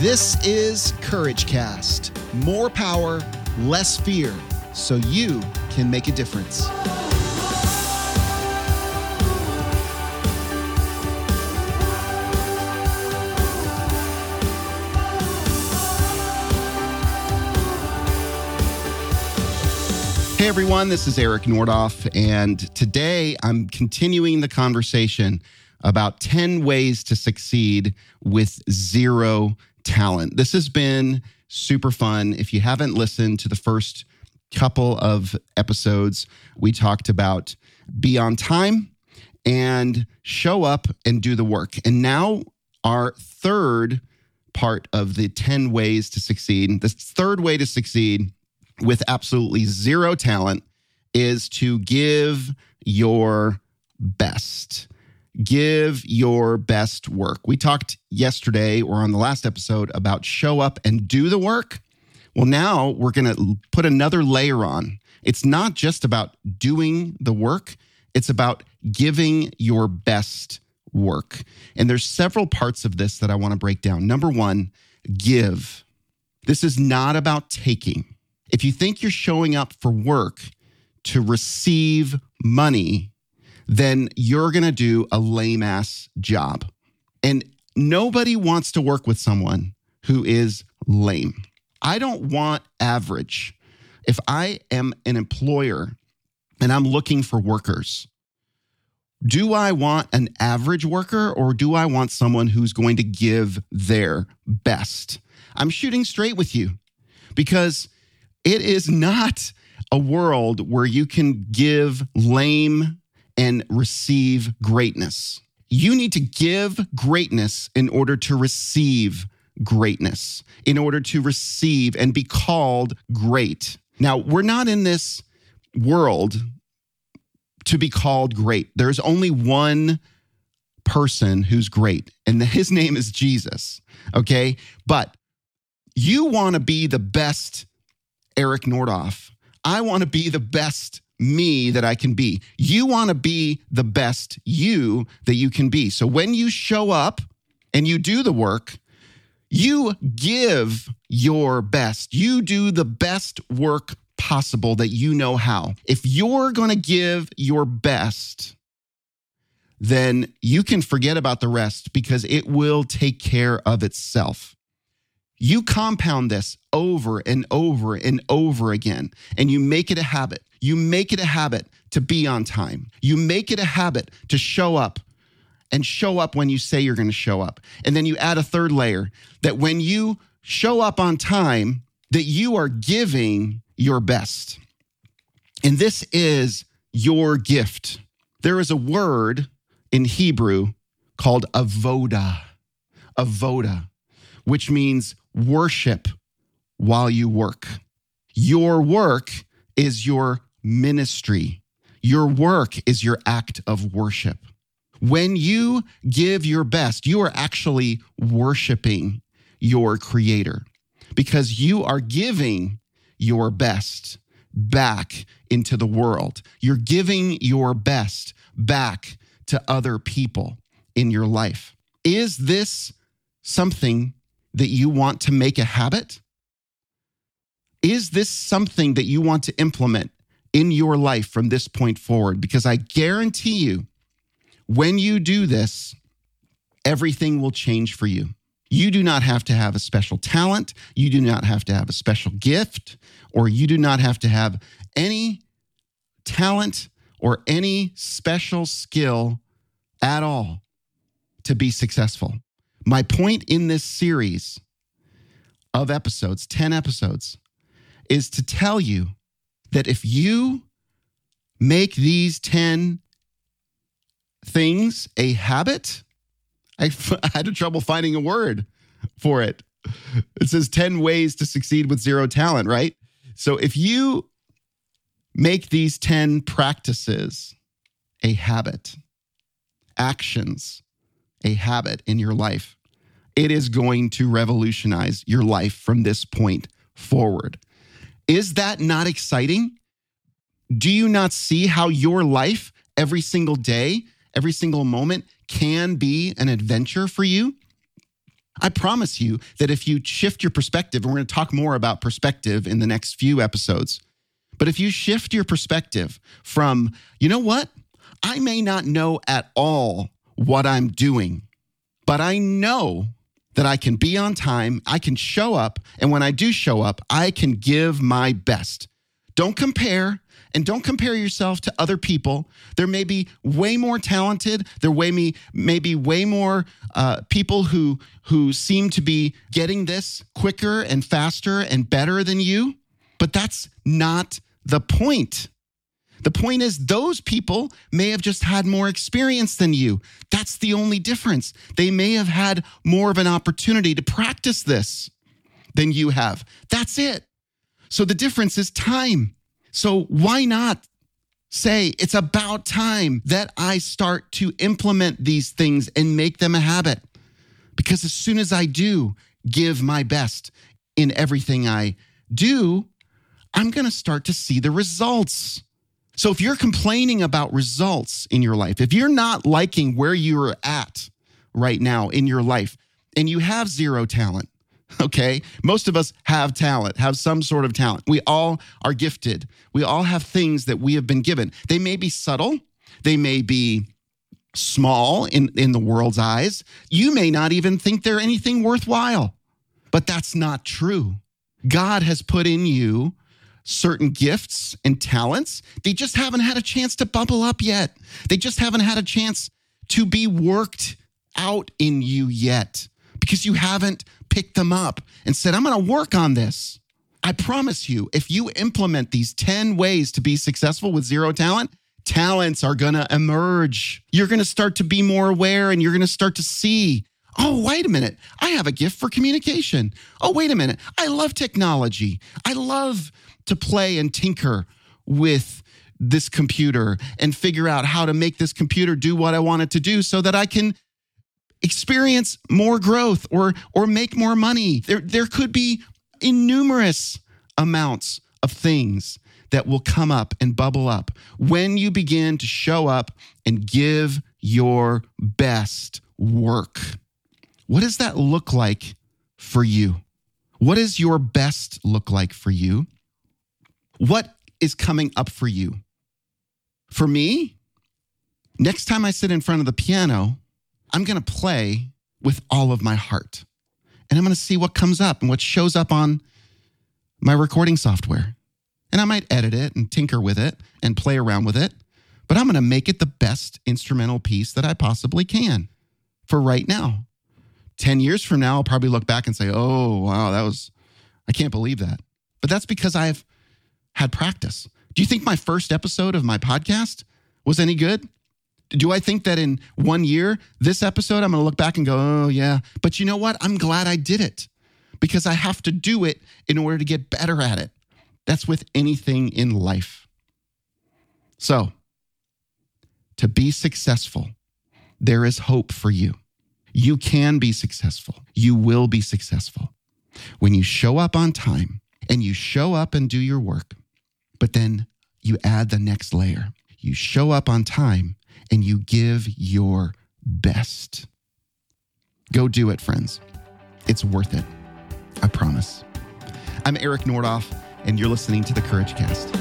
This is Courage Cast. More power, less fear, so you can make a difference. Hey everyone, this is Eric Nordoff, and today I'm continuing the conversation about 10 ways to succeed with zero talent. This has been super fun. If you haven't listened to the first couple of episodes, we talked about be on time and show up and do the work. And now, our third part of the 10 ways to succeed, the third way to succeed with absolutely zero talent is to give your best. Give your best work. We talked yesterday or on the last episode about show up and do the work. Well, now we're going to put another layer on. It's not just about doing the work, it's about giving your best work. And there's several parts of this that I want to break down. Number 1, give. This is not about taking. If you think you're showing up for work to receive money, then you're going to do a lame ass job. And nobody wants to work with someone who is lame. I don't want average. If I am an employer and I'm looking for workers, do I want an average worker or do I want someone who's going to give their best? I'm shooting straight with you because it is not a world where you can give lame and receive greatness. You need to give greatness in order to receive greatness, in order to receive and be called great. Now, we're not in this world to be called great. There's only one person who's great, and his name is Jesus. Okay. But you want to be the best Eric Nordoff. I want to be the best me that I can be. You want to be the best you that you can be. So when you show up and you do the work, you give your best. You do the best work possible that you know how. If you're going to give your best, then you can forget about the rest because it will take care of itself. You compound this over and over and over again, and you make it a habit. You make it a habit to be on time. You make it a habit to show up and show up when you say you're going to show up. And then you add a third layer that when you show up on time, that you are giving your best. And this is your gift. There is a word in Hebrew called avoda, avoda, which means worship while you work. Your work is your ministry. Your work is your act of worship. When you give your best, you are actually worshiping your creator because you are giving your best back into the world. You're giving your best back to other people in your life. Is this something that you want to make a habit? Is this something that you want to implement in your life from this point forward? Because I guarantee you, when you do this, everything will change for you. You do not have to have a special talent. You do not have to have a special gift, or you do not have to have any talent or any special skill at all to be successful. My point in this series of episodes, 10 episodes, is to tell you that if you make these 10 things a habit, I, had trouble finding a word for it. It says 10 ways to succeed with zero talent, right? So if you make these 10 practices a habit, actions a habit in your life, it is going to revolutionize your life from this point forward. Is that not exciting? Do you not see how your life every single day, every single moment can be an adventure for you? I promise you that if you shift your perspective, and we're going to talk more about perspective in the next few episodes, but if you shift your perspective from, you know what? I may not know at all what I'm doing, but I know that I can be on time, I can show up, and when I do show up, I can give my best. Don't compare and don't compare yourself to other people. There may be way more talented. There may be way more uh, people who who seem to be getting this quicker and faster and better than you. But that's not the point. The point is, those people may have just had more experience than you. That's the only difference. They may have had more of an opportunity to practice this than you have. That's it. So the difference is time. So why not say it's about time that I start to implement these things and make them a habit? Because as soon as I do give my best in everything I do, I'm going to start to see the results. So if you're complaining about results in your life, if you're not liking where you're at right now in your life and you have zero talent, okay? Most of us have talent, have some sort of talent. We all are gifted. We all have things that we have been given. They may be subtle, they may be small in, in the world's eyes. You may not even think they're anything worthwhile, but that's not true. God has put in you certain gifts and talents. They just haven't had a chance to bubble up yet. They just haven't had a chance to be worked out in you yet because you haven't picked them up and said, I'm going to work on this. I promise you, if you implement these 10 ways to be successful with zero talent, talents are going to emerge. You're going to start to be more aware and you're going to start to see Oh, wait a minute. I have a gift for communication. Oh, wait a minute. I love technology. I love to play and tinker with this computer and figure out how to make this computer do what I want it to do so that I can experience more growth or or make more money. There there could be innumerous amounts of things that will come up and bubble up when you begin to show up and give your best work. What does that look like for you? What does your best look like for you? What is coming up for you? For me, next time I sit in front of the piano, I'm going to play with all of my heart. And I'm going to see what comes up and what shows up on my recording software. And I might edit it and tinker with it and play around with it, but I'm going to make it the best instrumental piece that I possibly can for right now. 10 years from now, I'll probably look back and say, oh, wow, that was, I can't believe that. But that's because I've had practice. Do you think my first episode of my podcast was any good? do I think that in one year, this episode, I'm going to look back and go, oh, yeah. But you know what? I'm glad I did it because I have to do it in order to get better at it. That's with anything in life. So, to be successful, there is hope for you. You can be successful. You will be successful when you show up on time and you show up and do your work, but then you add the next layer. You show up on time and you give your best. Go do it, friends. It's worth it. I promise. I'm Eric Nordoff, and you're listening to the Courage Cast.